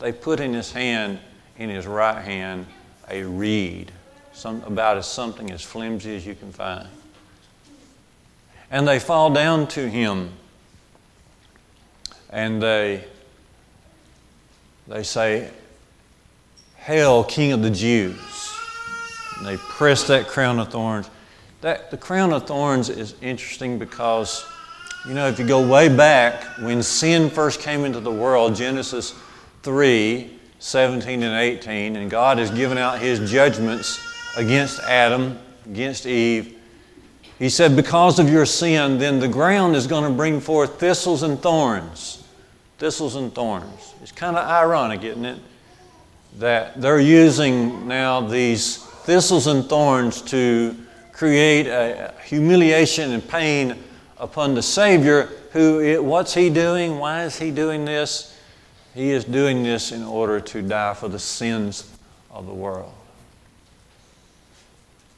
they put in his hand, in his right hand, a reed, some, about as something as flimsy as you can find. And they fall down to him and they, they say, Hail, King of the Jews. And they press that crown of thorns. That, the crown of thorns is interesting because, you know, if you go way back, when sin first came into the world, Genesis 3 17 and 18, and God has given out His judgments against Adam, against Eve. He said, Because of your sin, then the ground is going to bring forth thistles and thorns. Thistles and thorns. It's kind of ironic, isn't it? That they're using now these thistles and thorns to create a humiliation and pain upon the Savior, who, what's He doing? Why is He doing this? He is doing this in order to die for the sins of the world.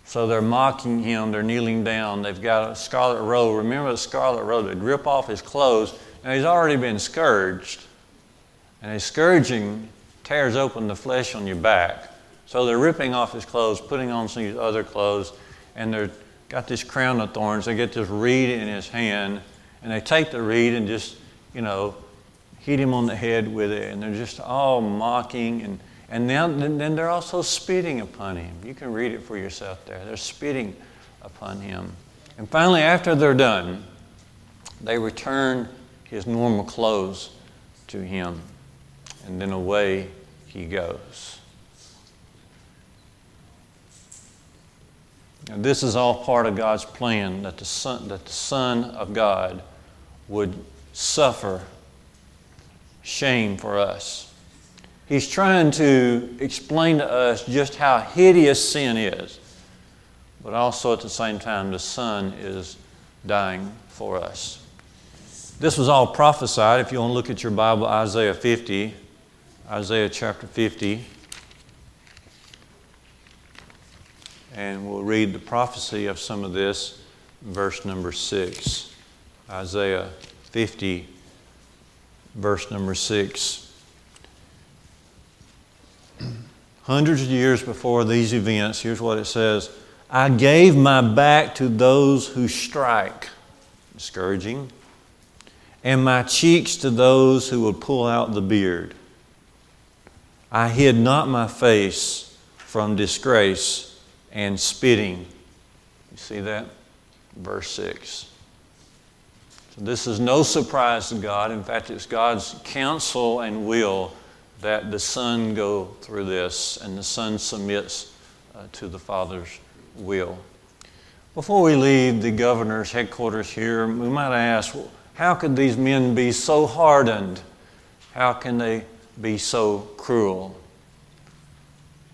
So they're mocking him, they're kneeling down, they've got a scarlet robe. Remember the scarlet robe, they'd rip off his clothes. Now he's already been scourged, and a scourging tears open the flesh on your back. So they're ripping off his clothes, putting on some other clothes, and they've got this crown of thorns. They get this reed in his hand, and they take the reed and just, you know, hit him on the head with it, and they're just all mocking. And, and now, then they're also spitting upon him. You can read it for yourself there. They're spitting upon him. And finally, after they're done, they return his normal clothes to him, and then away he goes. And this is all part of God's plan that the Son, that the Son of God would suffer shame for us. He's trying to explain to us just how hideous sin is, but also at the same time, the Son is dying for us. This was all prophesied. If you want to look at your Bible, Isaiah 50, Isaiah chapter 50. And we'll read the prophecy of some of this, verse number 6. Isaiah 50, verse number 6. Hundreds of years before these events, here's what it says I gave my back to those who strike, scourging, and my cheeks to those who would pull out the beard. I hid not my face from disgrace and spitting. You see that? Verse 6. This is no surprise to God. In fact, it's God's counsel and will that the Son go through this and the Son submits uh, to the Father's will. Before we leave the governor's headquarters here, we might ask, well, how could these men be so hardened? How can they be so cruel?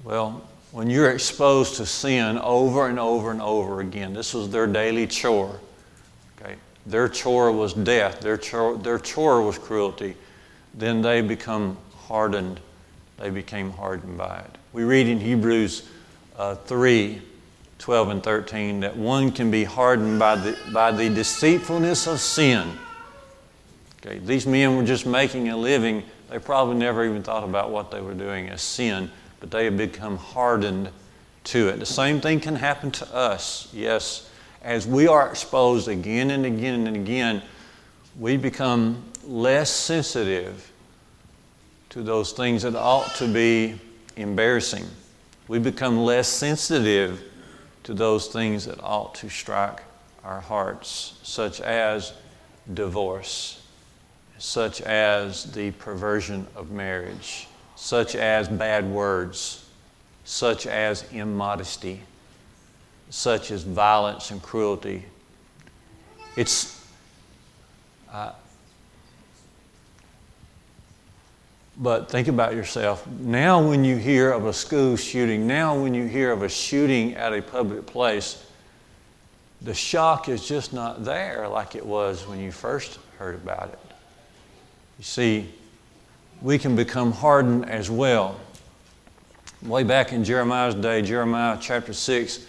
Well, when you're exposed to sin over and over and over again, this was their daily chore. Their chore was death, their chore, their chore was cruelty, then they become hardened. They became hardened by it. We read in Hebrews uh, 3 12 and 13 that one can be hardened by the, by the deceitfulness of sin. Okay, these men were just making a living. They probably never even thought about what they were doing as sin, but they have become hardened to it. The same thing can happen to us. Yes, as we are exposed again and again and again, we become less sensitive to those things that ought to be embarrassing. We become less sensitive to those things that ought to strike our hearts, such as divorce, such as the perversion of marriage, such as bad words, such as immodesty such as violence and cruelty. It's, uh, but think about yourself. Now, when you hear of a school shooting, now when you hear of a shooting at a public place, the shock is just not there like it was when you first heard about it. You see, we can become hardened as well. Way back in Jeremiah's day, Jeremiah chapter 6,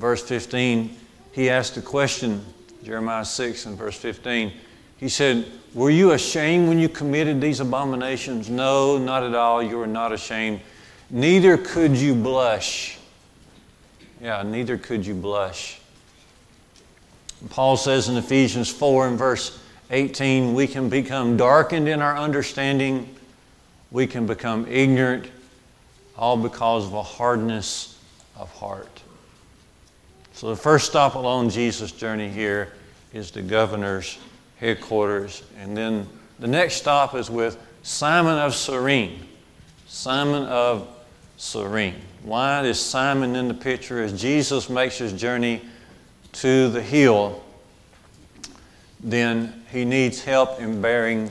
verse 15, he asked a question, Jeremiah 6 and verse 15. He said, Were you ashamed when you committed these abominations? No, not at all. You were not ashamed. Neither could you blush. Yeah, neither could you blush. Paul says in Ephesians 4 and verse 18, we can become darkened in our understanding, we can become ignorant, all because of a hardness of heart. So the first stop along Jesus' journey here is the governor's headquarters. And then the next stop is with Simon of Cyrene. Simon of Cyrene. Why is Simon in the picture? As Jesus makes his journey to the hill, then he needs help in bearing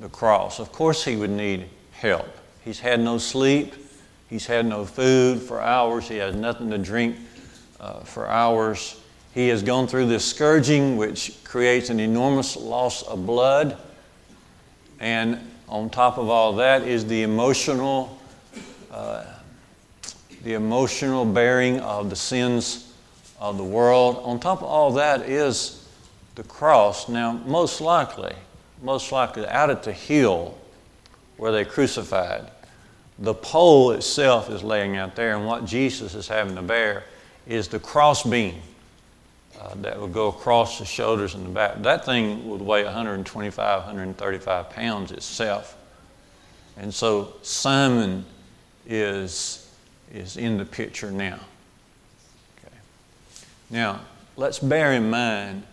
the cross. Of course, he would need help. He's had no sleep, he's had no food for hours, he has nothing to drink uh, for hours. He has gone through this scourging, which creates an enormous loss of blood. And on top of all that is the emotional, uh, the emotional bearing of the sins of the world. On top of all that is the cross. Now, most likely, most likely out at the hill where they crucified, the pole itself is laying out there, and what Jesus is having to bear is the cross beam uh, that would go across the shoulders and the back. That thing would weigh 125, 135 pounds itself. And so Simon is, is in the picture now. Okay. Now, let's bear in mind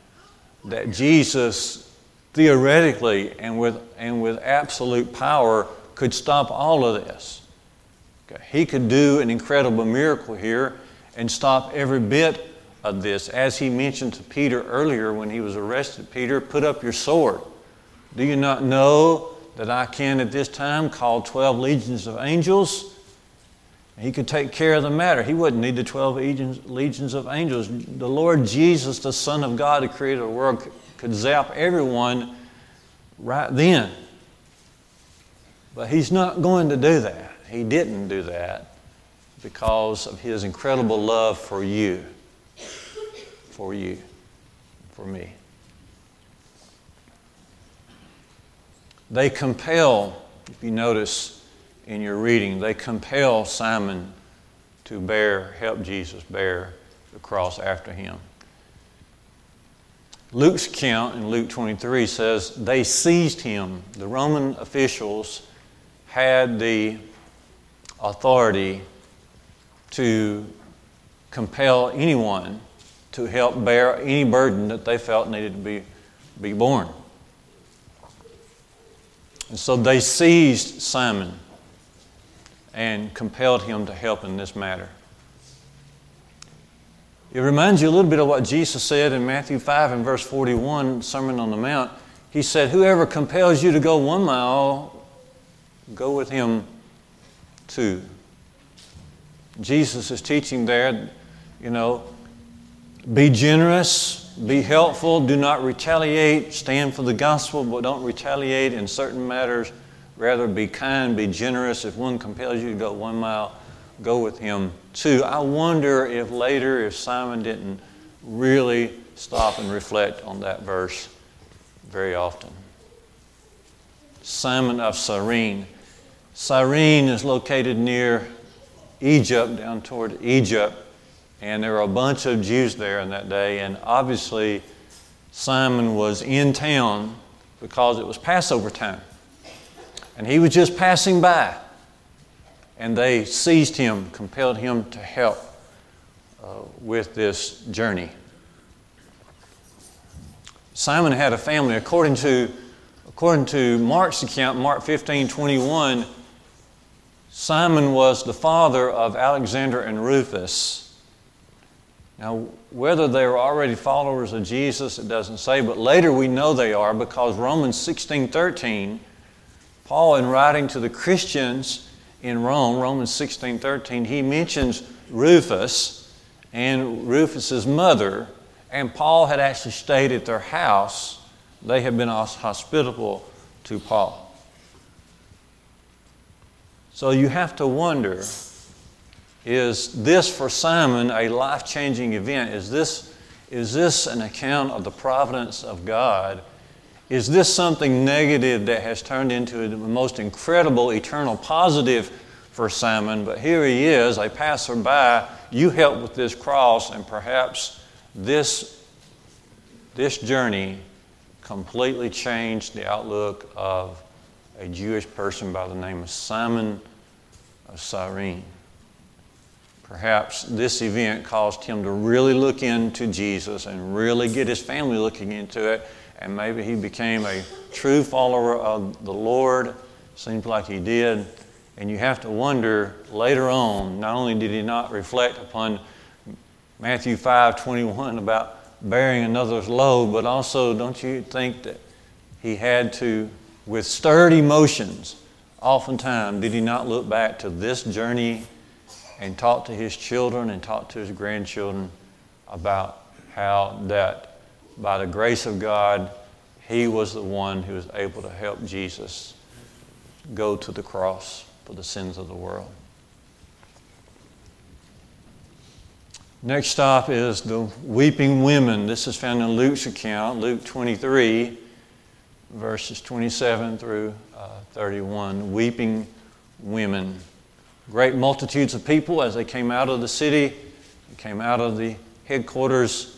that Jesus theoretically and with, and with absolute power could stop all of this. Okay. He could do an incredible miracle here and stop every bit of this. As he mentioned to Peter earlier when he was arrested, Peter, put up your sword. Do you not know that I can at this time call 12 legions of angels? He could take care of the matter. He wouldn't need the 12 legions, of angels. The Lord Jesus, the Son of God who created the world, could zap everyone right then. But He's not going to do that. He didn't do that because of His incredible love for you for you, for me. They compel, if you notice in your reading, they compel Simon to bear, help Jesus bear the cross after him. Luke's account in Luke 23 says they seized him. The Roman officials had the authority to compel anyone to help bear any burden that they felt needed to be, be borne. And so they seized Simon and compelled him to help in this matter. It reminds you a little bit of what Jesus said in Matthew 5 and verse 41, Sermon on the Mount. He said, Whoever compels you to go one mile, go with him two. Jesus is teaching there, you know, be generous, be helpful, do not retaliate, stand for the gospel, but don't retaliate in certain matters. Rather, be kind, be generous. If one compels you to go one mile, go with him two. I wonder if later, if Simon didn't really stop and reflect on that verse very often. Simon of Cyrene. Cyrene is located near Egypt, down toward Egypt. And there were a bunch of Jews there in that day. And obviously, Simon was in town because it was Passover time. And he was just passing by. And they seized him, compelled him to help uh, with this journey. Simon had a family. According to, according to Mark's account, Mark 15 21, Simon was the father of Alexander and Rufus. Now, whether they were already followers of Jesus, it doesn't say, but later we know they are because Romans 16 13, Paul, in writing to the Christians in Rome, Romans 16 13, he mentions Rufus and Rufus's mother, and Paul had actually stayed at their house. They had been hospitable to Paul. So you have to wonder is this for Simon a life changing event? Is this, is this an account of the providence of God is this something negative that has turned into the most incredible eternal positive for Simon? But here he is, a passerby. You helped with this cross, and perhaps this, this journey completely changed the outlook of a Jewish person by the name of Simon of Cyrene. Perhaps this event caused him to really look into Jesus and really get his family looking into it and maybe he became a true follower of the Lord. Seems like he did. And you have to wonder later on, not only did he not reflect upon Matthew 5 21 about bearing another's load, but also don't you think that he had to, with stirred emotions, oftentimes did he not look back to this journey and talk to his children and talk to his grandchildren about how that by the grace of God, he was the one who was able to help Jesus go to the cross for the sins of the world. Next stop is the weeping women. This is found in Luke's account, Luke 23, verses 27 through uh, 31. Weeping women. Great multitudes of people as they came out of the city, came out of the headquarters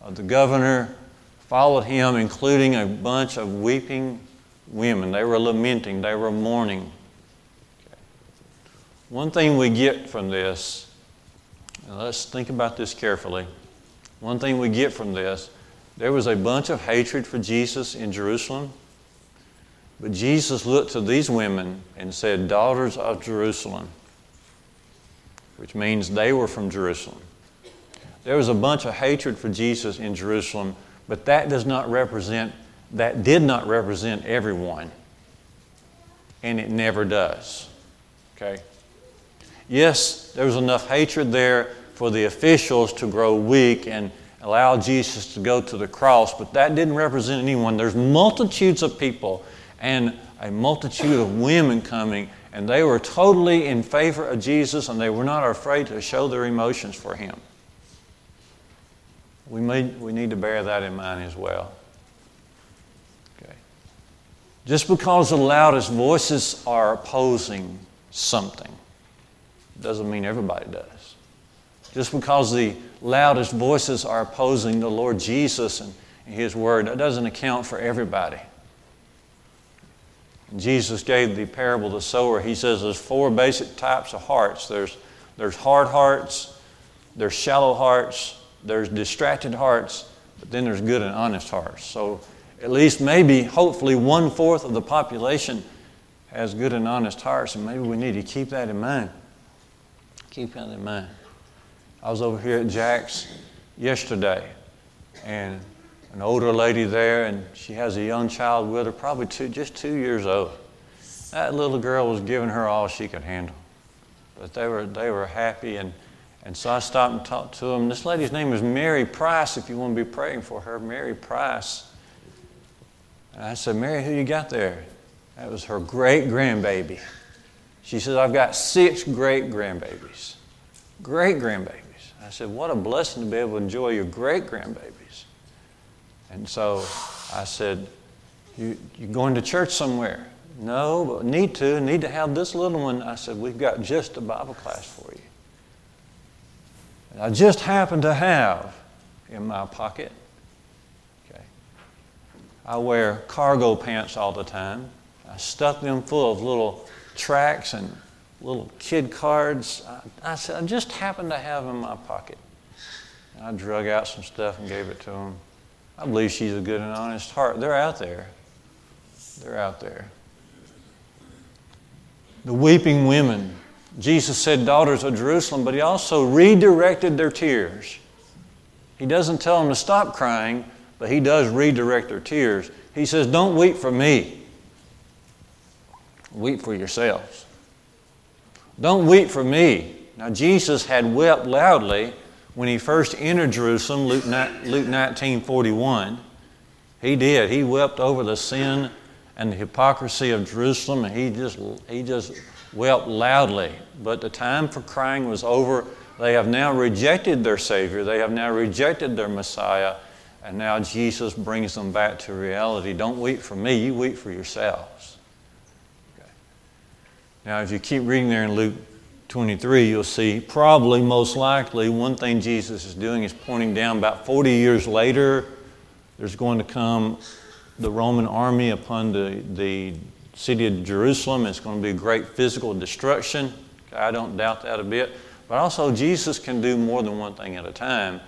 of the governor followed him, including a bunch of weeping women. They were lamenting, they were mourning. One thing we get from this, let's think about this carefully. One thing we get from this, there was a bunch of hatred for Jesus in Jerusalem. But Jesus looked to these women and said, Daughters of Jerusalem, which means they were from Jerusalem. There was a bunch of hatred for Jesus in Jerusalem, but that does not represent, that did not represent everyone. And it never does. Okay? Yes, there was enough hatred there for the officials to grow weak and allow Jesus to go to the cross, but that didn't represent anyone. There's multitudes of people and a multitude of women coming, and they were totally in favor of Jesus and they were not afraid to show their emotions for him. We, may, we need to bear that in mind as well. Okay. Just because the loudest voices are opposing something doesn't mean everybody does. Just because the loudest voices are opposing the Lord Jesus and His Word, that doesn't account for everybody. Jesus gave the parable of the sower. He says there's four basic types of hearts there's, there's hard hearts, there's shallow hearts, there's distracted hearts, but then there's good and honest hearts. So at least maybe, hopefully, one fourth of the population has good and honest hearts, and maybe we need to keep that in mind. Keep that in mind. I was over here at Jack's yesterday, and an older lady there, and she has a young child with her, probably two, just two years old. That little girl was giving her all she could handle. But they were, they were happy and and so I stopped and talked to them. This lady's name is Mary Price, if you want to be praying for her. Mary Price. And I said, Mary, who you got there? That was her great grandbaby. She said, I've got six great grandbabies. Great grandbabies. I said, What a blessing to be able to enjoy your great grandbabies. And so I said, you, you going to church somewhere? No, but need to. Need to have this little one. I said, We've got just a Bible class for you. I just happen to have in my pocket. Okay. I wear cargo pants all the time. I stuff them full of little tracks and little kid cards. I, I said, I just happened to have in my pocket. And I drug out some stuff and gave it to him. I believe she's a good and honest heart. They're out there. They're out there. The weeping women Jesus said, Daughters of Jerusalem, but he also redirected their tears. He doesn't tell them to stop crying, but he does redirect their tears. He says, Don't weep for me, weep for yourselves. Don't weep for me. Now, Jesus had wept loudly when he first entered Jerusalem, Luke 19 41. He did. He wept over the sin and the hypocrisy of Jerusalem, and he just, he just wept loudly. But the time for crying was over. They have now rejected their Savior, they have now rejected their Messiah, And now Jesus brings them back to reality. Don't weep for me, you weep for yourselves. Now, if you keep reading there in Luke 23, you'll see probably most likely one thing Jesus is doing is pointing down about 40 years later, there's going to come the Roman army upon the, the city of Jerusalem. It's going to be great physical destruction. I don't doubt that a bit. But also, Jesus can do more than one thing at a time.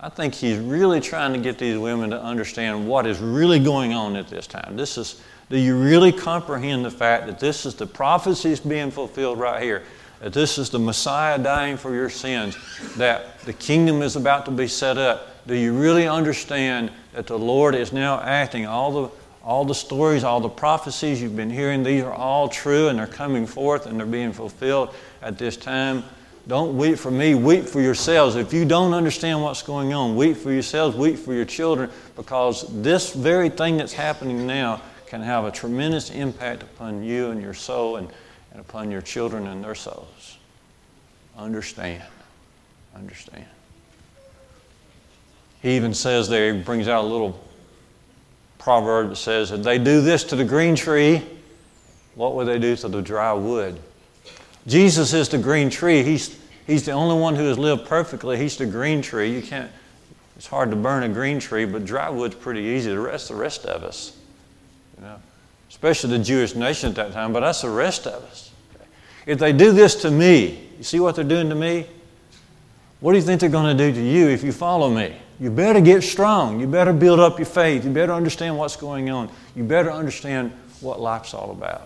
I think he's really trying to get these women to understand what is really going on at this time. This is, do you really comprehend the fact that this is the prophecies being fulfilled right here? That this is the Messiah dying for your sins, that the kingdom is about to be set up. Do you really understand that the Lord is now acting? All the, all the stories, all the prophecies you've been hearing, these are all true and they're coming forth and they're being fulfilled at this time. Don't weep for me, weep for yourselves. If you don't understand what's going on, weep for yourselves, weep for your children, because this very thing that's happening now can have a tremendous impact upon you and your soul and, and upon your children and their souls. Understand. Understand. He even says there, he brings out a little proverb that says, if they do this to the green tree, what would they do to the dry wood? Jesus is the green tree. He's, he's the only one who has lived perfectly. He's the green tree. You can't, it's hard to burn a green tree, but dry wood's pretty easy. The rest, the rest of us, you know, especially the Jewish nation at that time, but that's the rest of us. If they do this to me, you see what they're doing to me? What do you think they're going to do to you if you follow me? You better get strong. You better build up your faith. You better understand what's going on. You better understand what life's all about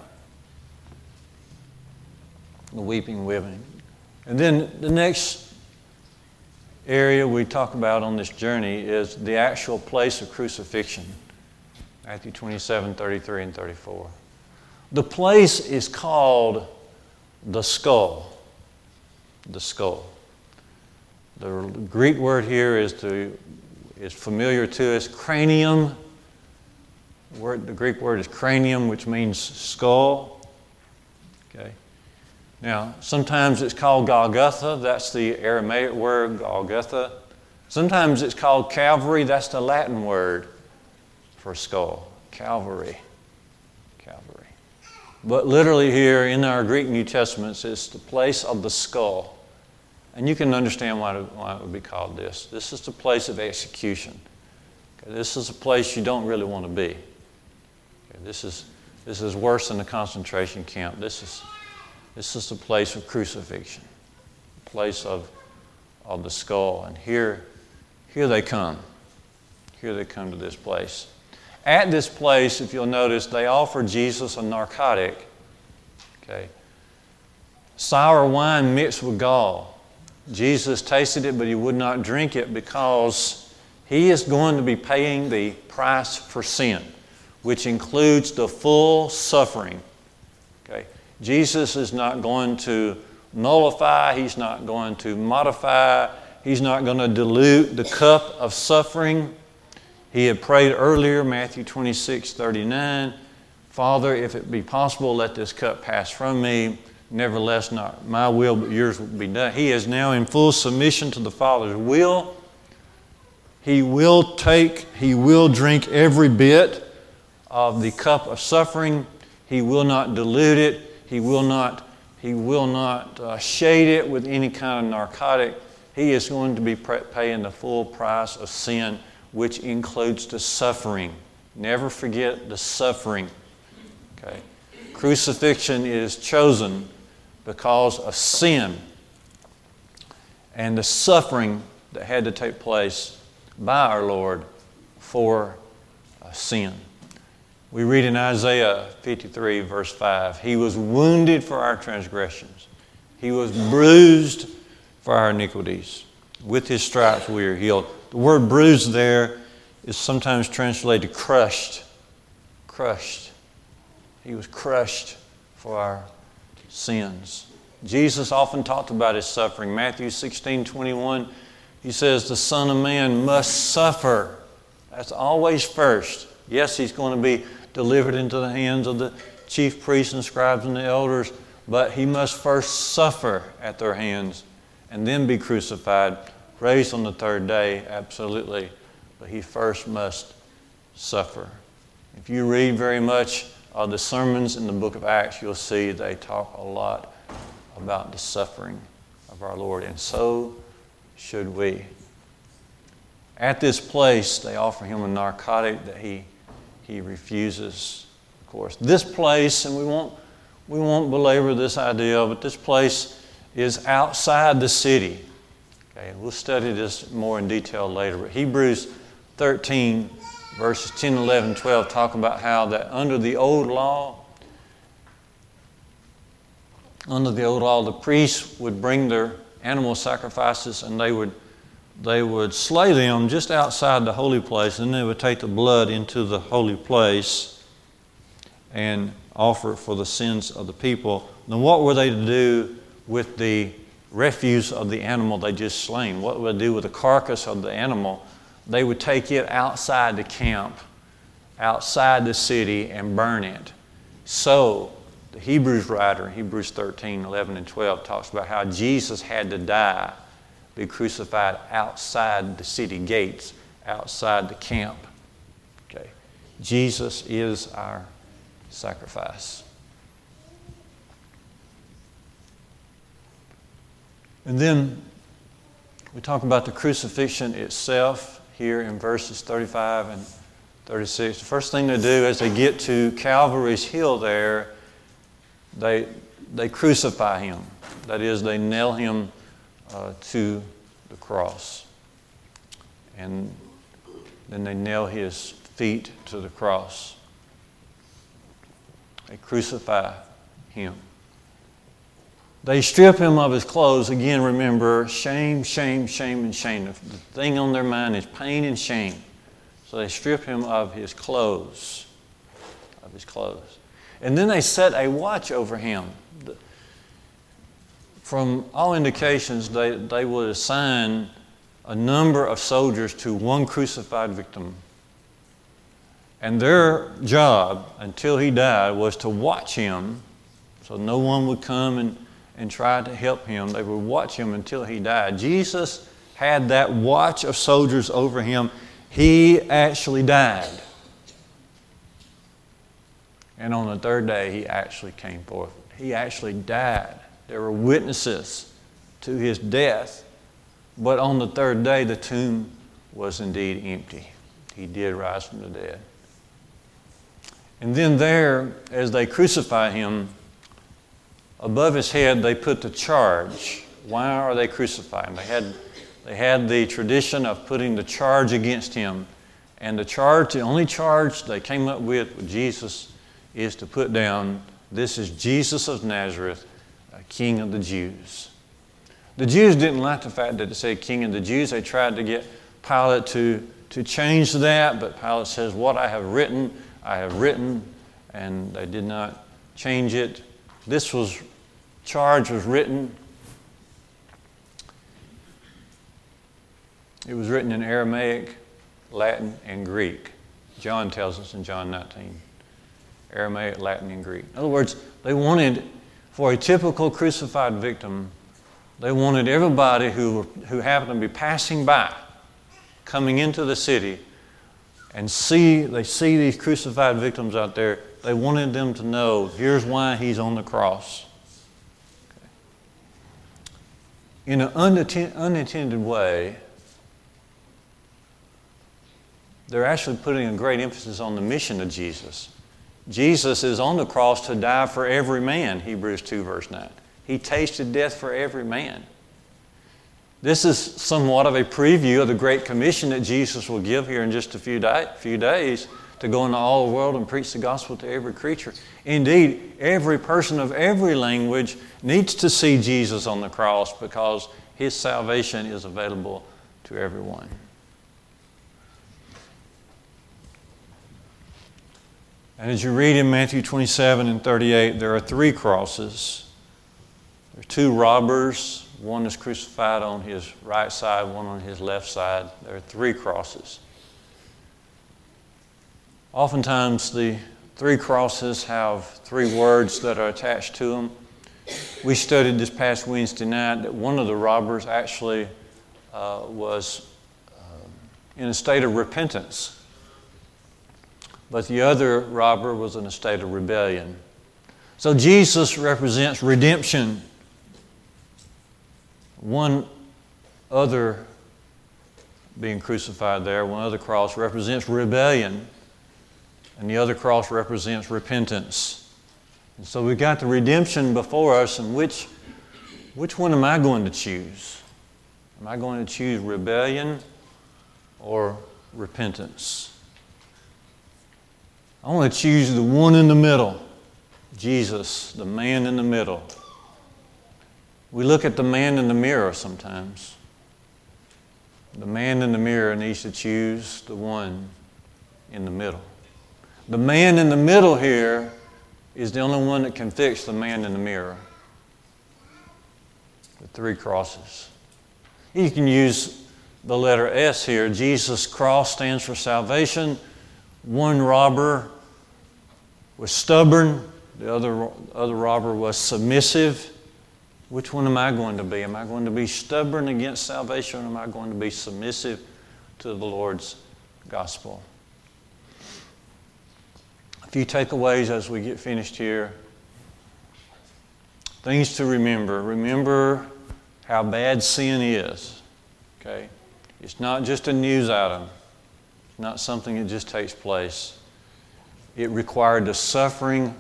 the weeping women. And then the next area we talk about on this journey is the actual place of crucifixion Matthew 27, 33, and 34. The place is called the skull. The skull. The Greek word here is, to, is familiar to us cranium. The, word, the Greek word is cranium, which means skull. Okay. Now, sometimes it's called Golgotha, that's the Aramaic word, Golgotha. Sometimes it's called Calvary, that's the Latin word for skull, Calvary. Calvary. But literally, here in our Greek New Testaments, it's the place of the skull. And you can understand why it, why it would be called this. This is the place of execution. Okay, this is a place you don't really want to be. Okay, this, is, this is worse than a concentration camp. This is this is the place of crucifixion, place of, of the skull. And here, here they come. Here they come to this place. At this place, if you'll notice, they offer Jesus a narcotic. Okay. Sour wine mixed with gall. Jesus tasted it, but he would not drink it because he is going to be paying the price for sin, which includes the full suffering Okay. Jesus is not going to nullify, He's not going to modify, He's not going to dilute the cup of suffering. He had prayed earlier, Matthew 26 39, Father, if it be possible, let this cup pass from me. Nevertheless, not my will, but yours will be done. He is now in full submission to the Father's will. He will take, he will drink every bit of the cup of suffering. He will not dilute it. He will not, he will not uh, shade it with any kind of narcotic. He is going to be paying the full price of sin, which includes the suffering. Never forget the suffering. Okay? Crucifixion is chosen because of sin and the suffering that had to take place by our Lord for uh, sin. We read in Isaiah 53, verse 5 He was wounded for our transgressions, He was bruised for our iniquities. With His stripes we are healed. The word bruised there is sometimes translated crushed. Crushed. He was crushed for our sins. Jesus often talked about his suffering. Matthew 16 21, he says, The Son of Man must suffer. That's always first. Yes, he's going to be delivered into the hands of the chief priests and scribes and the elders, but he must first suffer at their hands and then be crucified, raised on the third day, absolutely. but he first must suffer. If you read very much of the sermons in the book of Acts, you'll see they talk a lot about the suffering of our Lord, and so should we. At this place, they offer him a narcotic that he, he refuses, of course. This place, and we won't, we won't belabor this idea, but this place is outside the city. Okay, we'll study this more in detail later. But Hebrews 13, verses 10, 11, 12 talk about how that under the old law, under the old law, the priests would bring their animal sacrifices and they would, they would slay them just outside the holy place, and they would take the blood into the holy place and offer it for the sins of the people. Then, what were they to do with the refuse of the animal they just slain? What would they do with the carcass of the animal? They would take it outside the camp, outside the city, and burn it. So, the Hebrews writer, Hebrews 13, 11, and 12, talks about how Jesus had to die, be crucified outside the city gates, outside the camp. Okay. Jesus is our sacrifice. And then we talk about the crucifixion itself here in verses 35 and 36. The first thing they do as they get to Calvary's Hill there they, they crucify him. That is, they nail him uh, to the cross. And then they nail his feet to the cross. They crucify him. They strip him of his clothes. Again, remember shame, shame, shame, and shame. The thing on their mind is pain and shame. So they strip him of his clothes. Of his clothes. And then they set a watch over him. From all indications, they, they would assign a number of soldiers to one crucified victim. And their job until he died was to watch him so no one would come and, and tried to help him. They would watch him until he died. Jesus had that watch of soldiers over him. He actually died. And on the third day, he actually came forth. He actually died. There were witnesses to his death. But on the third day, the tomb was indeed empty. He did rise from the dead. And then, there, as they crucify him, above his head, they put the charge. Why are they crucifying? They had, they had the tradition of putting the charge against him. And the charge, the only charge they came up with with Jesus is to put down this is Jesus of Nazareth, King of the Jews. The Jews didn't like the fact that it said King of the Jews. They tried to get Pilate to, to change that, but Pilate says, What I have written, I have written, and they did not change it. This was charge was written. It was written in Aramaic, Latin, and Greek. John tells us in John 19. Aramaic, Latin, and Greek. In other words, they wanted, for a typical crucified victim, they wanted everybody who, who happened to be passing by, coming into the city, and see, they see these crucified victims out there, they wanted them to know here's why he's on the cross. In an unintended way, they're actually putting a great emphasis on the mission of Jesus. Jesus is on the cross to die for every man, Hebrews 2, verse 9. He tasted death for every man. This is somewhat of a preview of the Great Commission that Jesus will give here in just a few, di- few days to go into all the world and preach the gospel to every creature. Indeed, every person of every language needs to see Jesus on the cross because his salvation is available to everyone. And as you read in Matthew 27 and 38, there are three crosses. There are two robbers. One is crucified on his right side, one on his left side. There are three crosses. Oftentimes, the three crosses have three words that are attached to them. We studied this past Wednesday night that one of the robbers actually uh, was uh, in a state of repentance. But the other robber was in a state of rebellion. So Jesus represents redemption. One other being crucified there, one other cross represents rebellion, and the other cross represents repentance. And so we've got the redemption before us, and which, which one am I going to choose? Am I going to choose rebellion or repentance? I want to choose the one in the middle Jesus, the man in the middle. We look at the man in the mirror sometimes. The man in the mirror needs to choose the one in the middle. The man in the middle here is the only one that can fix the man in the mirror. The three crosses. You can use the letter S here. Jesus' cross stands for salvation. One robber was stubborn, the other, other robber was submissive. Which one am I going to be? Am I going to be stubborn against salvation or am I going to be submissive to the Lord's gospel? Few takeaways as we get finished here. Things to remember. Remember how bad sin is. Okay? It's not just a news item, it's not something that just takes place. It required the suffering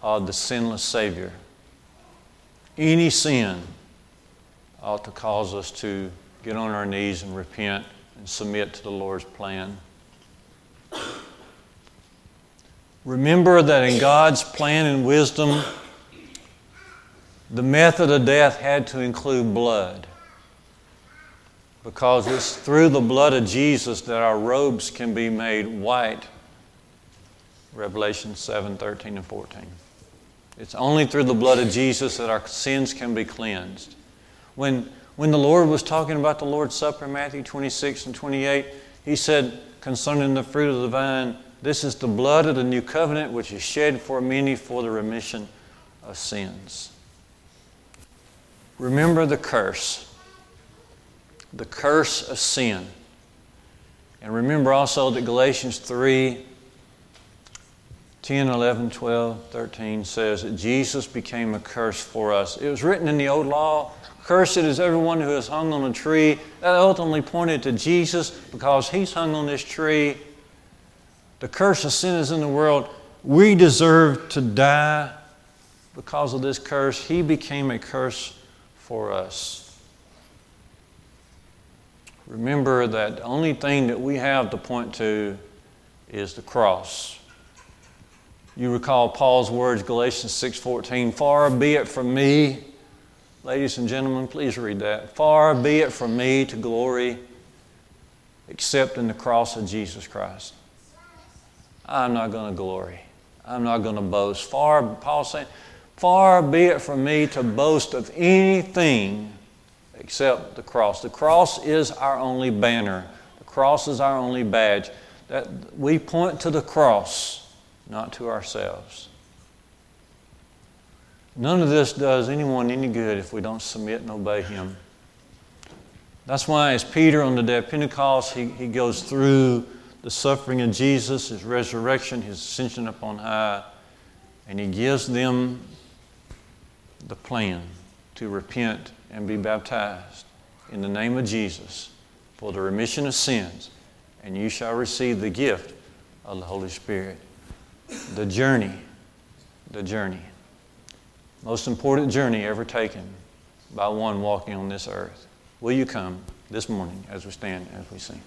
of the sinless Savior. Any sin ought to cause us to get on our knees and repent and submit to the Lord's plan. Remember that in God's plan and wisdom, the method of death had to include blood. Because it's through the blood of Jesus that our robes can be made white. Revelation 7 13 and 14. It's only through the blood of Jesus that our sins can be cleansed. When, when the Lord was talking about the Lord's Supper, in Matthew 26 and 28, He said concerning the fruit of the vine, This is the blood of the new covenant which is shed for many for the remission of sins. Remember the curse, the curse of sin. And remember also that Galatians 3 10, 11, 12, 13 says that Jesus became a curse for us. It was written in the old law Cursed is everyone who is hung on a tree. That ultimately pointed to Jesus because he's hung on this tree. The curse of sin is in the world. We deserve to die because of this curse. He became a curse for us. Remember that the only thing that we have to point to is the cross. You recall Paul's words, Galatians 6:14, "Far be it from me, ladies and gentlemen, please read that. Far be it from me to glory except in the cross of Jesus Christ." I'm not going to glory. I'm not going to boast. Far, Paul saying, far be it from me to boast of anything except the cross. The cross is our only banner. The cross is our only badge. That we point to the cross not to ourselves. None of this does anyone any good if we don't submit and obey Him. That's why, as Peter on the day of Pentecost, he, he goes through the suffering of Jesus, His resurrection, His ascension upon high, and he gives them the plan to repent and be baptized in the name of Jesus for the remission of sins, and you shall receive the gift of the Holy Spirit the journey, the journey. Most important journey ever taken by one walking on this earth. Will you come this morning as we stand, as we sing?